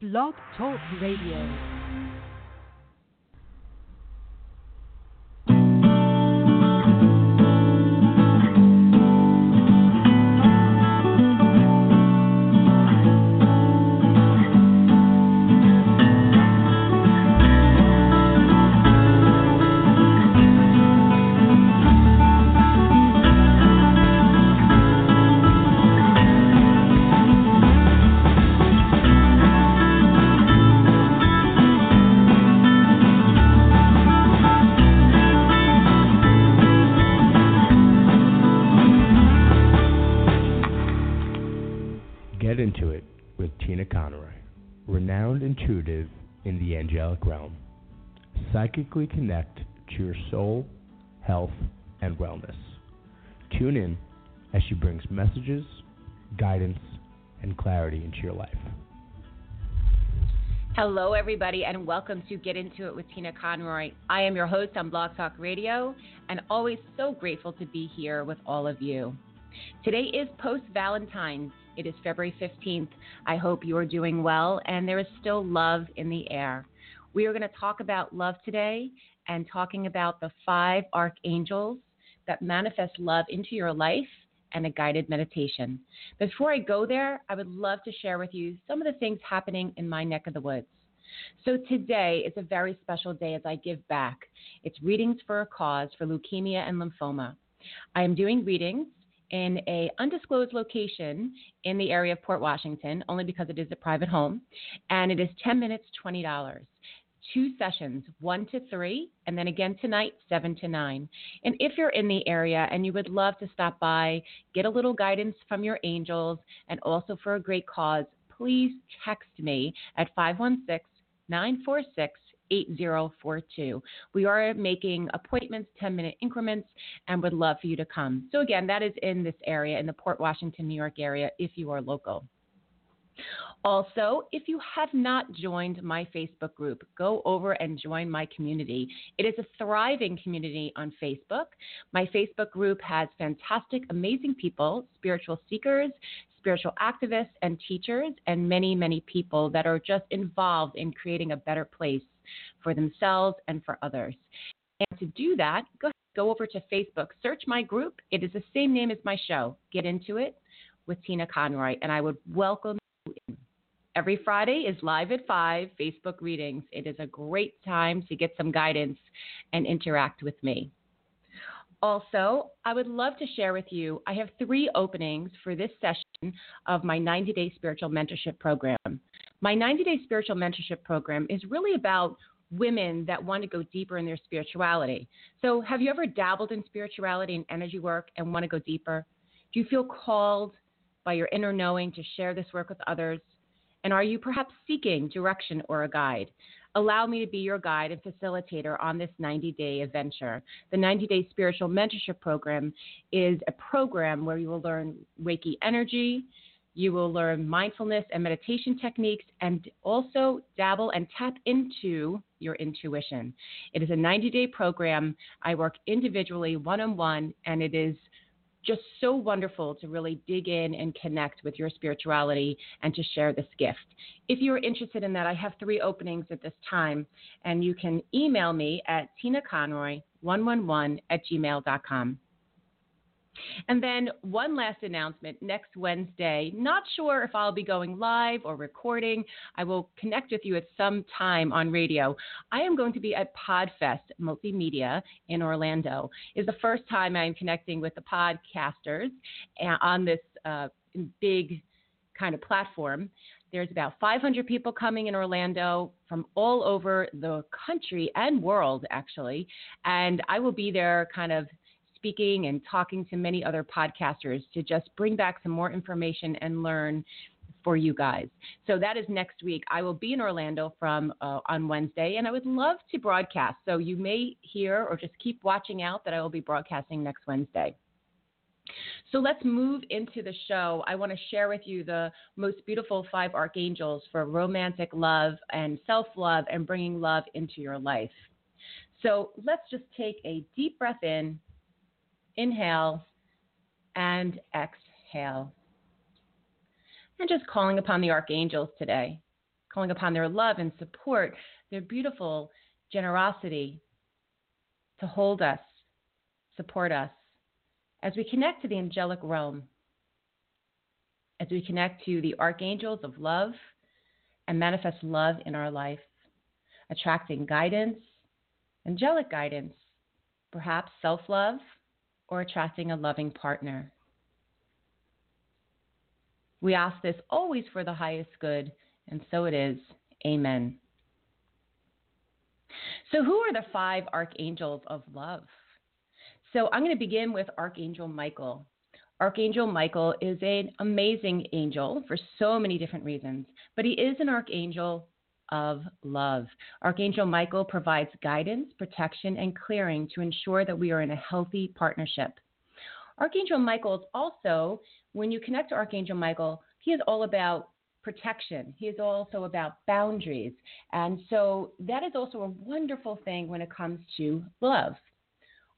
Blog Talk Radio. Psychically connect to your soul, health, and wellness. Tune in as she brings messages, guidance, and clarity into your life. Hello, everybody, and welcome to Get-Intuit with Tina Conroy. I am your host on Blog Talk Radio, and always so grateful to be here with all of you. Today is post Valentine's. It is February 15th. I hope you are doing well, and there is still love in the air. We are going to talk about love today and talking about the five archangels that manifest love into your life and a guided meditation. Before I go there, I would love to share with you some of the things happening in my neck of the woods. So today is a very special day as I give back. It's readings for a cause for leukemia and lymphoma. I am doing readings in a undisclosed location in the area of Port Washington, only because it is a private home, and it is 10 minutes, $20 two sessions, one to three, and then again tonight, seven to nine. And if you're in the area and you would love to stop by, get a little guidance from your angels, and also for a great cause, please text me at 516 946 8042. We are making appointments 10 minute increments and would love for you to come. So, again, that is in this area, in the Port Washington, New York area, if you are local. Also, if you have not joined my Facebook group, go over and join my community. It is a thriving community on Facebook. My Facebook group has fantastic, amazing people, spiritual seekers, spiritual activists, and teachers, and many, many people that are just involved in creating a better place for themselves and for others. And to do that, go, go over to Facebook, search my group. It is the same name as my show, Get-Intuit with Tina Conroy, and I would welcome. Every Friday is live at 5 Facebook readings. It is a great time to get some guidance and interact with me. Also, I would love to share with you I have three openings for this session of my 90 day spiritual mentorship program. My 90 day spiritual mentorship program is really about women that want to go deeper in their spirituality. So, have you ever dabbled in spirituality and energy work and want to go deeper? Do you feel called by your inner knowing to share this work with others? And are you perhaps seeking direction or a guide? Allow me to be your guide and facilitator on this 90 day adventure. The 90 day spiritual mentorship program is a program where you will learn Reiki energy, you will learn mindfulness and meditation techniques, and also dabble and tap into your intuition. It is a 90 day program. I work individually, one on one, and it is just so wonderful to really dig in and connect with your spirituality and to share this gift. If you're interested in that, I have three openings at this time, and you can email me at tinaconroy111 at gmail.com. And then one last announcement next Wednesday. Not sure if I'll be going live or recording. I will connect with you at some time on radio. I am going to be at Podfest Multimedia in Orlando. It's the first time I'm connecting with the podcasters on this uh, big kind of platform. There's about 500 people coming in Orlando from all over the country and world, actually. And I will be there kind of speaking and talking to many other podcasters to just bring back some more information and learn for you guys. So that is next week. I will be in Orlando from uh, on Wednesday, and I would love to broadcast. So you may hear or just keep watching out that I will be broadcasting next Wednesday. So let's move into the show. I want to share with you the most beautiful five archangels for romantic love and self love and bringing love into your life. So let's just take a deep breath in inhale and exhale. And just calling upon the archangels today, calling upon their love and support, their beautiful generosity to hold us, support us as we connect to the angelic realm, as we connect to the archangels of love and manifest love in our life, attracting guidance, angelic guidance, perhaps self love, or attracting a loving partner. We ask this always for the highest good, and so it is. Amen. So, who are the five archangels of love? So, I'm going to begin with Archangel Michael. Archangel Michael is an amazing angel for so many different reasons, but he is an archangel of love. Archangel Michael provides guidance, protection, and clearing to ensure that we are in a healthy partnership. Archangel Michael is also, when you connect to Archangel Michael, he is all about protection. He is also about boundaries. And so that is also a wonderful thing when it comes to love.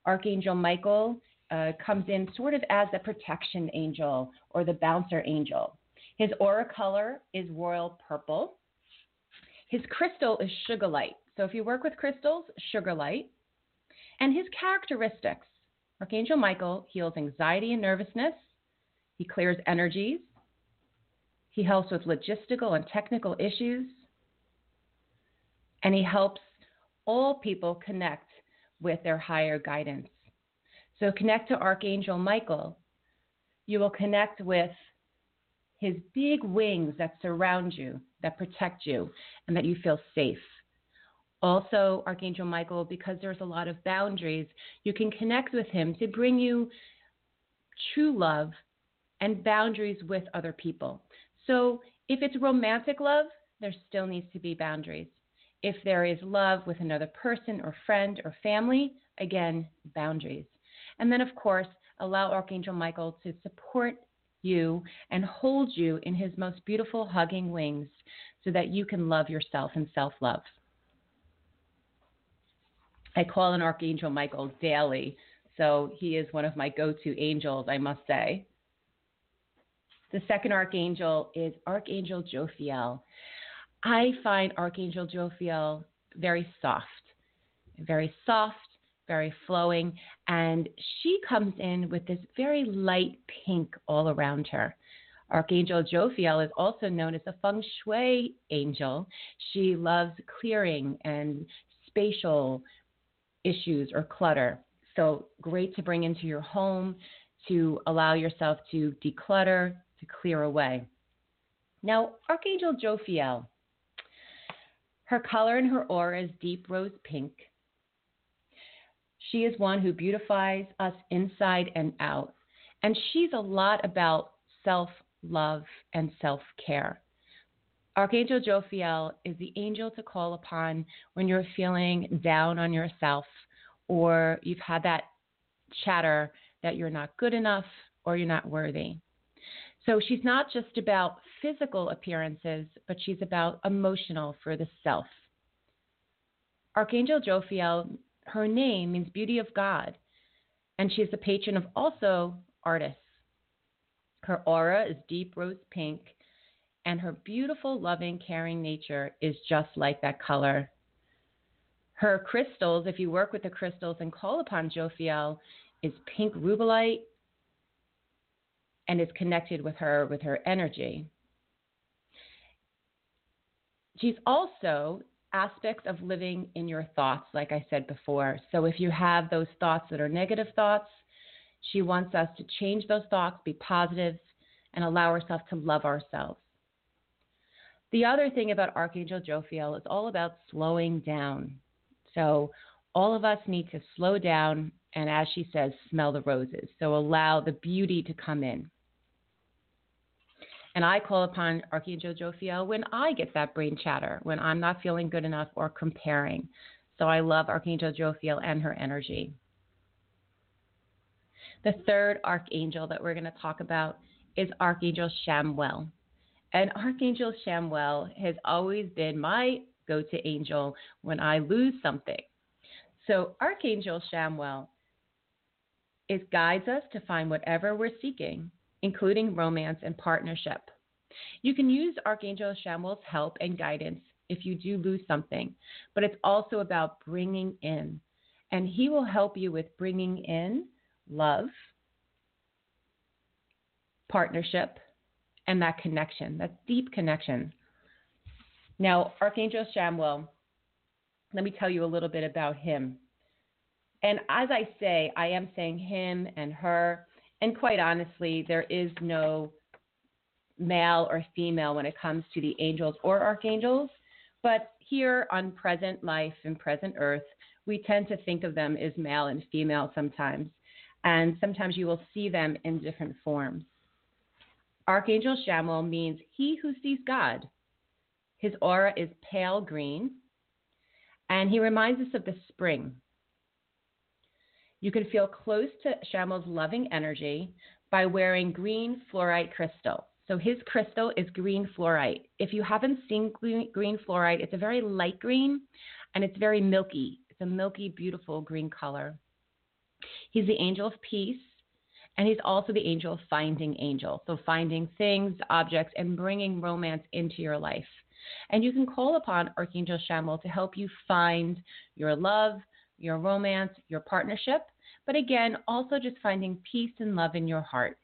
Archangel Michael uh, comes in sort of as the protection angel or the bouncer angel. His aura color is royal purple. His crystal is sugilite. So if you work with crystals, sugilite. And his characteristics Archangel Michael heals anxiety and nervousness. He clears energies. He helps with logistical and technical issues. And he helps all people connect with their higher guidance. So connect to Archangel Michael. You will connect with his big wings that surround you, that protect you, and that you feel safe. Also, Archangel Michael, because there's a lot of boundaries, you can connect with him to bring you true love and boundaries with other people. So if it's romantic love, there still needs to be boundaries. If there is love with another person or friend or family, again, boundaries. And then, of course, allow Archangel Michael to support you and hold you in his most beautiful hugging wings so that you can love yourself and self love. I call on Archangel Michael daily, so he is one of my go to angels, I must say. The second archangel is Archangel Jophiel. I find Archangel Jophiel very soft, very soft, very flowing, and she comes in with this very light pink all around her. Archangel Jophiel is also known as a feng shui angel. She loves clearing and spatial issues or clutter. So, great to bring into your home to allow yourself to declutter, to clear away. Now, Archangel Jophiel, her color and her aura is deep rose pink. She is one who beautifies us inside and out. And she's a lot about self love and self care. Archangel Jophiel is the angel to call upon when you're feeling down on yourself or you've had that chatter that you're not good enough or you're not worthy. So she's not just about physical appearances, but she's about emotional for the self. Archangel Jophiel, her name means beauty of God, and she is the patron of also artists. Her aura is deep rose pink, and her beautiful, loving, caring nature is just like that color. Her crystals, if you work with the crystals and call upon Jophiel, is pink rubellite, and is connected with her with her energy. She's also aspects of living in your thoughts, like I said before. So if you have those thoughts that are negative thoughts, she wants us to change those thoughts, be positive, and allow ourselves to love ourselves. The other thing about Archangel Jophiel is all about slowing down. So all of us need to slow down and, as she says, smell the roses. So allow the beauty to come in. And I call upon Archangel Jophiel when I get that brain chatter, when I'm not feeling good enough or comparing. So I love Archangel Jophiel and her energy. The third archangel that we're going to talk about is Archangel Chamuel. And Archangel Chamuel has always been my go to angel when I lose something. So Archangel Chamuel is guides us to find whatever we're seeking including romance and partnership. You can use Archangel Chamuel's help and guidance if you do lose something, but it's also about bringing in. And he will help you with bringing in love, partnership, and that connection, that deep connection. Now, Archangel Chamuel, let me tell you a little bit about him. And as I say, I am saying him and her. And quite honestly, there is no male or female when it comes to the angels or archangels. But here on present life and present earth, we tend to think of them as male and female sometimes. And sometimes you will see them in different forms. Archangel Chamuel means he who sees God. His aura is pale green, and he reminds us of the spring. You can feel close to Chamuel's loving energy by wearing green fluorite crystal. So his crystal is green fluorite. If you haven't seen green fluorite, it's a very light green and it's very milky. It's a milky, beautiful green color. He's the angel of peace and he's also the angel of finding angel. So finding things, objects, and bringing romance into your life. And you can call upon Archangel Chamuel to help you find your love, your romance, your partnership, but again, also just finding peace and love in your heart.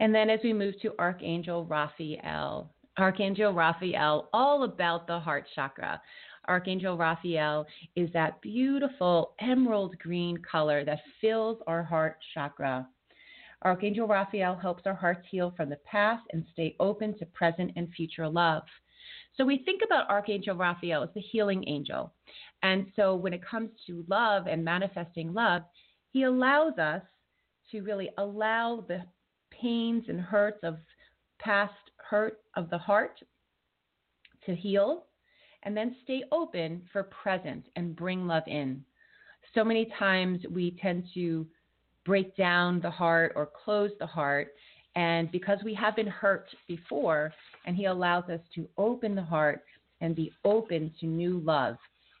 And then as we move to Archangel Raphael, Archangel Raphael, all about the heart chakra. Archangel Raphael is that beautiful emerald green color that fills our heart chakra. Archangel Raphael helps our hearts heal from the past and stay open to present and future love. So we think about Archangel Raphael as the healing angel. And so when it comes to love and manifesting love, he allows us to really allow the pains and hurts of past hurt of the heart to heal and then stay open for present and bring love in. So many times we tend to break down the heart or close the heart. And because we have been hurt before, and He allows us to open the heart and be open to new love.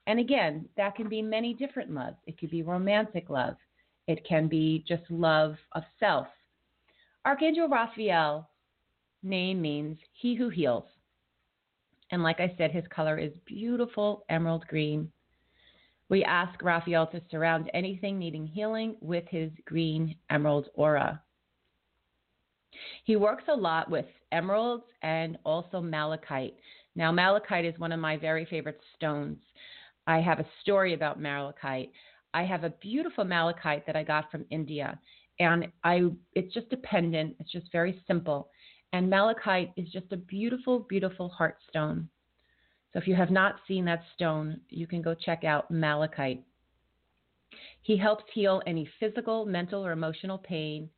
And again, that can be many different loves. It could be romantic love, it can be just love of self, Archangel Raphael name means he who heals. And like I said, his color is beautiful emerald green. We ask Raphael to surround anything needing healing with his green emerald aura. He works a lot with emeralds and also malachite. Now, malachite is one of my very favorite stones. I have a story about malachite. I have a beautiful malachite that I got from India and I it's just a pendant. It's just very simple. And malachite is just a beautiful, beautiful heart stone. So if you have not seen that stone, you can go check out malachite. He helps heal any physical, mental, or emotional pain,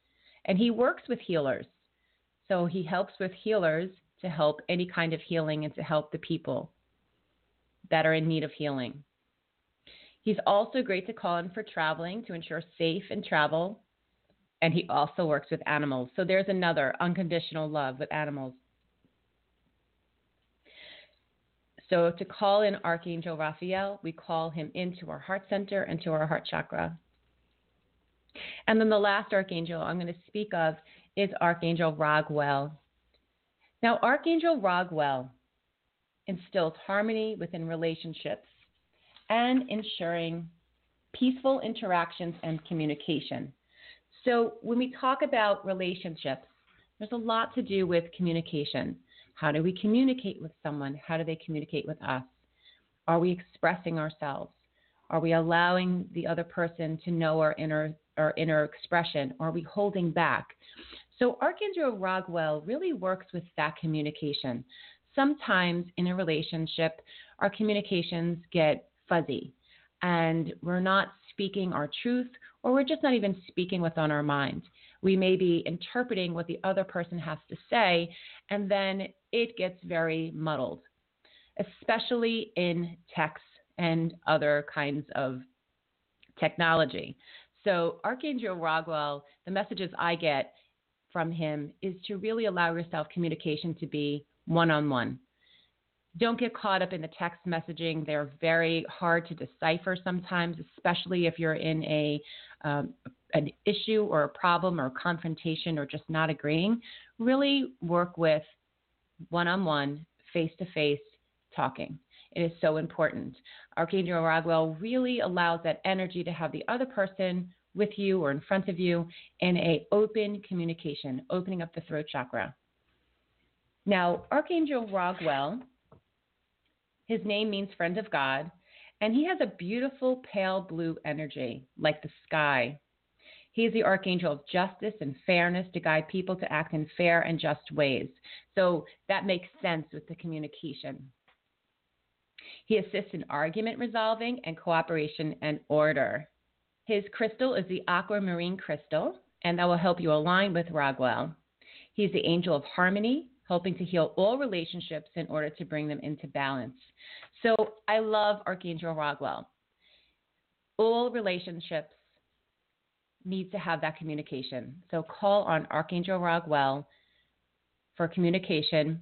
and he works with healers. So he helps with healers to help any kind of healing and to help the people that are in need of healing. He's also great to call in for traveling to ensure safe and travel and he also works with animals. So there's another unconditional love with animals. So to call in Archangel Raphael, we call him into our heart center and to our heart chakra. And then the last archangel I'm going to speak of is Archangel Raguel. Now, Archangel Raguel instills harmony within relationships and ensuring peaceful interactions and communication. So, when we talk about relationships, there's a lot to do with communication. How do we communicate with someone? How do they communicate with us? Are we expressing ourselves? Are we allowing the other person to know our inner our inner expression? Are we holding back? So Archangel Raguel really works with that communication. Sometimes in a relationship, our communications get fuzzy and we're not speaking our truth or we're just not even speaking what's on our mind. We may be interpreting what the other person has to say, and then it gets very muddled, especially in text and other kinds of technology. So, Archangel Raguel, the messages I get from him is to really allow yourself communication to be one on one. Don't get caught up in the text messaging. They're very hard to decipher sometimes, especially if you're in a um, an issue or a problem or a confrontation or just not agreeing, really work with one on one, face to face talking. It is so important. Archangel Raguel really allows that energy to have the other person with you or in front of you in a open communication, opening up the throat chakra. Now, Archangel Raguel, his name means friend of God, and he has a beautiful pale blue energy, like the sky. He is the archangel of justice and fairness to guide people to act in fair and just ways. So that makes sense with the communication. He assists in argument resolving and cooperation and order. His crystal is the aquamarine crystal, and that will help you align with Raguel. He's the angel of harmony, helping to heal all relationships in order to bring them into balance. So I love Archangel Raguel. All relationships need to have that communication. So call on Archangel Raguel for communication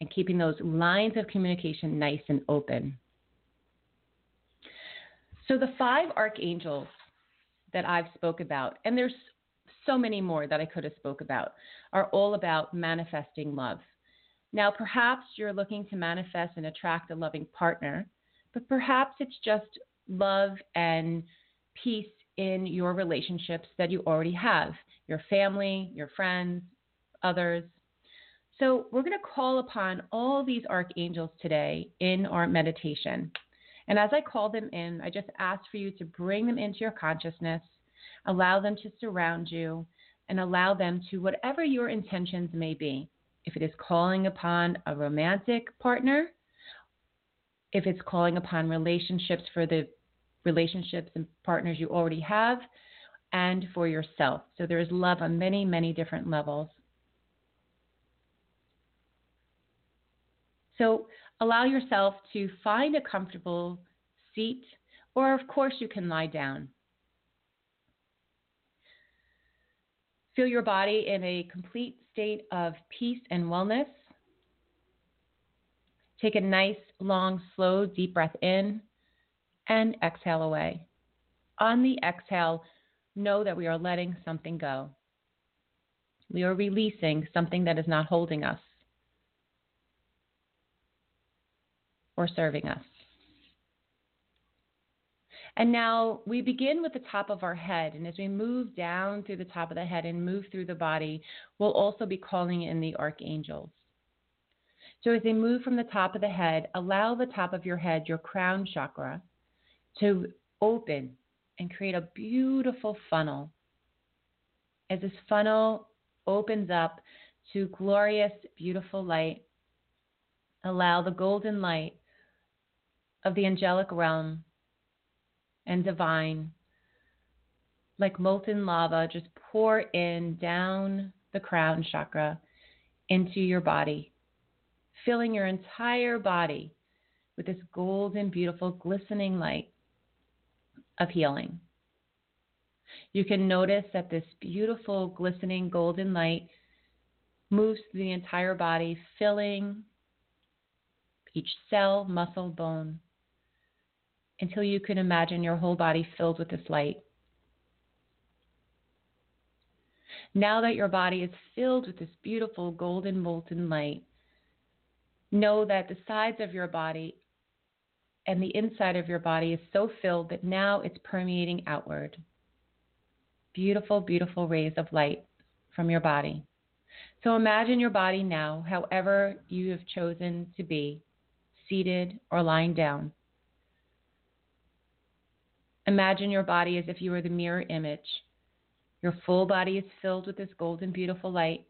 and keeping those lines of communication nice and open. So the five archangels that I've spoke about, and there's so many more that I could have spoke about, are all about manifesting love. Now, perhaps you're looking to manifest and attract a loving partner, but perhaps it's just love and peace in your relationships that you already have your family, your friends, others. So, we're going to call upon all these archangels today in our meditation. And as I call them in, I just ask for you to bring them into your consciousness, allow them to surround you, and allow them to whatever your intentions may be. If it is calling upon a romantic partner, if it's calling upon relationships for the relationships and partners you already have, and for yourself. So there is love on many, many different levels. So allow yourself to find a comfortable seat, or of course, you can lie down. Feel your body in a complete state of peace and wellness. Take a nice, long, slow, deep breath in and exhale away. On the exhale, know that we are letting something go. We are releasing something that is not holding us or serving us. And now we begin with the top of our head. And as we move down through the top of the head and move through the body, we'll also be calling in the archangels. So as they move from the top of the head, allow the top of your head, your crown chakra, to open and create a beautiful funnel. As this funnel opens up to glorious, beautiful light, allow the golden light of the angelic realm and divine, like molten lava, just pour in down the crown chakra into your body, filling your entire body with this golden, beautiful, glistening light of healing. You can notice that this beautiful, glistening golden light moves through the entire body, filling each cell, muscle, bone, until you can imagine your whole body filled with this light. Now that your body is filled with this beautiful golden molten light, know that the sides of your body and the inside of your body is so filled that now it's permeating outward. Beautiful, beautiful rays of light from your body. So imagine your body now, however you have chosen to be, seated or lying down. Imagine your body as if you were the mirror image. Your full body is filled with this golden, beautiful light.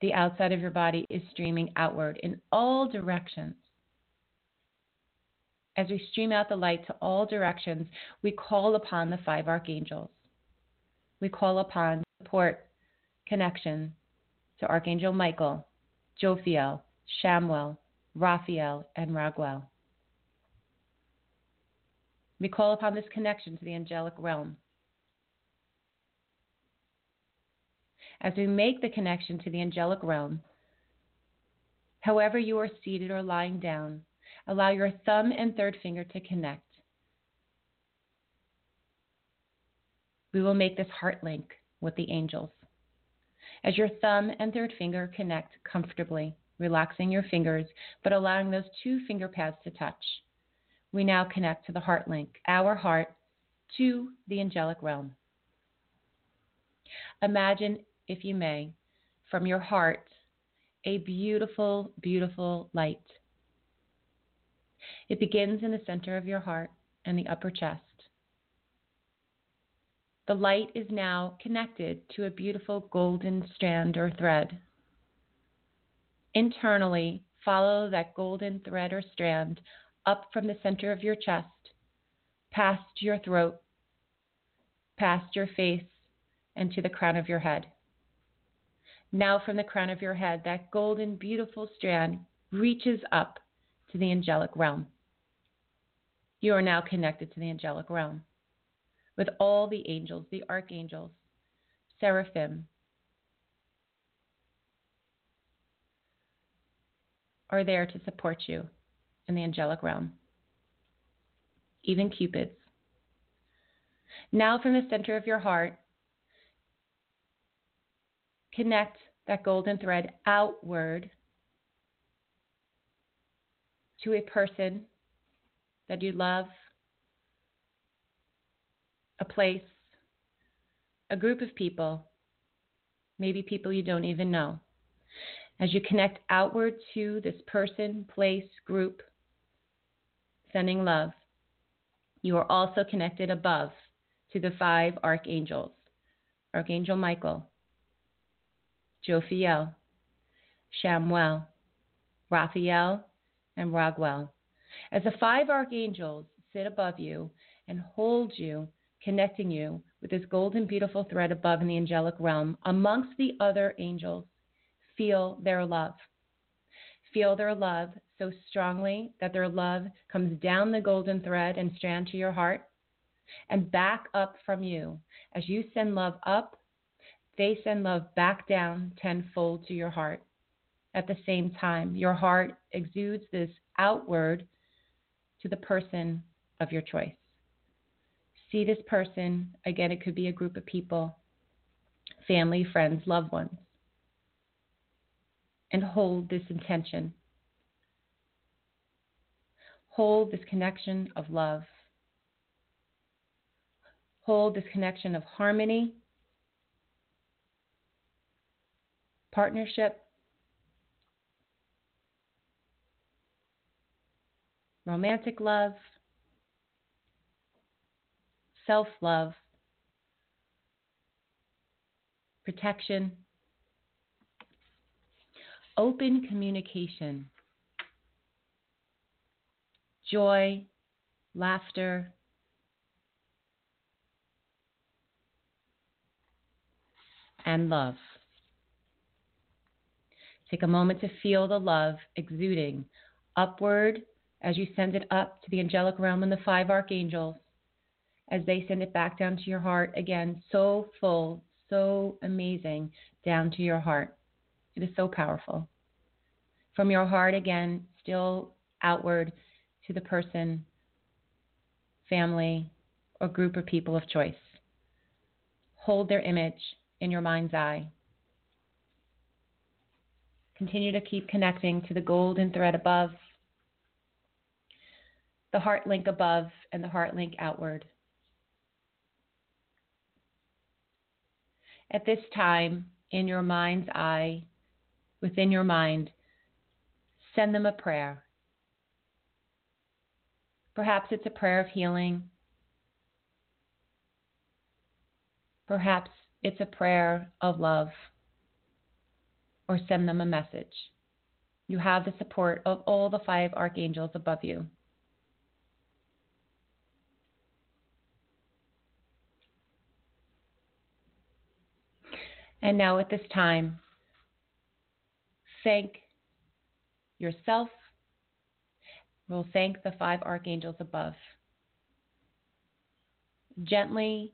The outside of your body is streaming outward in all directions as we stream out the light to all directions, we call upon the five archangels. We call upon support, connection to Archangel Michael, Jophiel, Chamuel, Raphael, and Raguel. We call upon this connection to the angelic realm. As we make the connection to the angelic realm, however you are seated or lying down, Allow your thumb and third finger to connect. we will make this heart link with the angels. As your thumb and third finger connect comfortably, relaxing your fingers, but allowing those two finger pads to touch, we now connect to the heart link, our heart, to the angelic realm. Imagine, if you may, from your heart, a beautiful, beautiful light. It begins in the center of your heart and the upper chest. The light is now connected to a beautiful golden strand or thread. Internally, follow that golden thread or strand up from the center of your chest, past your throat, past your face, and to the crown of your head. Now, from the crown of your head, that golden, beautiful strand reaches up to the angelic realm. You are now connected to the angelic realm with all the angels, the archangels, seraphim, are there to support you in the angelic realm, even cupids. Now, from the center of your heart, connect that golden thread outward to a person that you love, a place, a group of people, maybe people you don't even know. As you connect outward to this person, place, group, sending love, you are also connected above to the five archangels Archangel Michael, Jophiel, Chamuel, Raphael, and Raguel. As the five archangels sit above you and hold you, connecting you with this golden, beautiful thread above in the angelic realm, amongst the other angels, feel their love. Feel their love so strongly that their love comes down the golden thread and strand to your heart and back up from you. As you send love up, they send love back down tenfold to your heart. At the same time, your heart exudes this outward to the person of your choice. See this person, again, it could be a group of people, family, friends, loved ones, and hold this intention. Hold this connection of love. Hold this connection of harmony, partnership, romantic love, self love, protection, open communication, joy, laughter, and love. Take a moment to feel the love exuding upward as you send it up to the angelic realm and the five archangels, as they send it back down to your heart again, so full, so amazing, down to your heart. It is so powerful. From your heart again, still outward to the person, family, or group of people of choice. Hold their image in your mind's eye. Continue to keep connecting to the golden thread above the heart link above and the heart link outward. At this time, in your mind's eye, within your mind, send them a prayer. Perhaps it's a prayer of healing. Perhaps it's a prayer of love. Or send them a message. You have the support of all the five archangels above you. And now at this time, thank yourself. We'll thank the five archangels above. Gently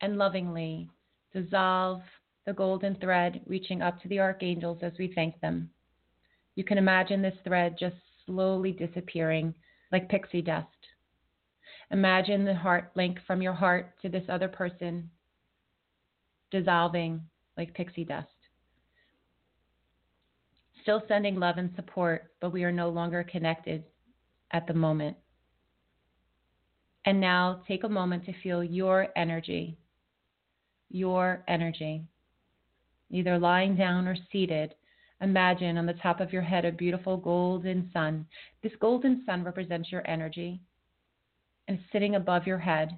and lovingly dissolve the golden thread reaching up to the archangels as we thank them. You can imagine this thread just slowly disappearing like pixie dust. Imagine the heart link from your heart to this other person dissolving like pixie dust. Still sending love and support, but we are no longer connected at the moment. And now take a moment to feel your energy, your energy, either lying down or seated. Imagine on the top of your head a beautiful golden sun. This golden sun represents your energy and sitting above your head,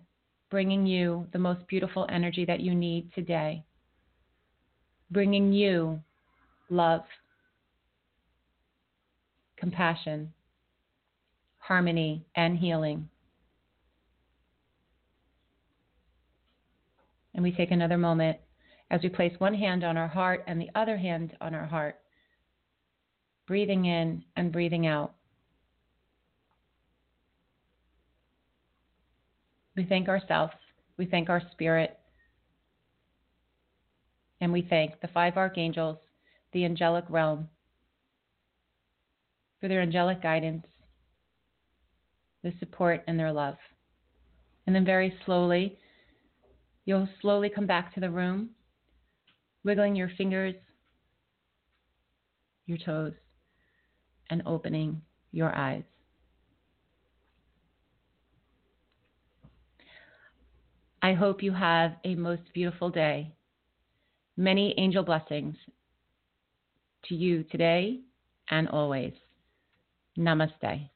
bringing you the most beautiful energy that you need today, bringing you love, compassion, harmony, and healing. And we take another moment as we place one hand on our heart and the other hand on our heart, breathing in and breathing out. We thank ourselves, we thank our spirit, and we thank the five archangels, the angelic realm, for their angelic guidance, the support, and their love. And then very slowly, You'll slowly come back to the room, wiggling your fingers, your toes, and opening your eyes. I hope you have a most beautiful day. Many angel blessings to you today and always. Namaste.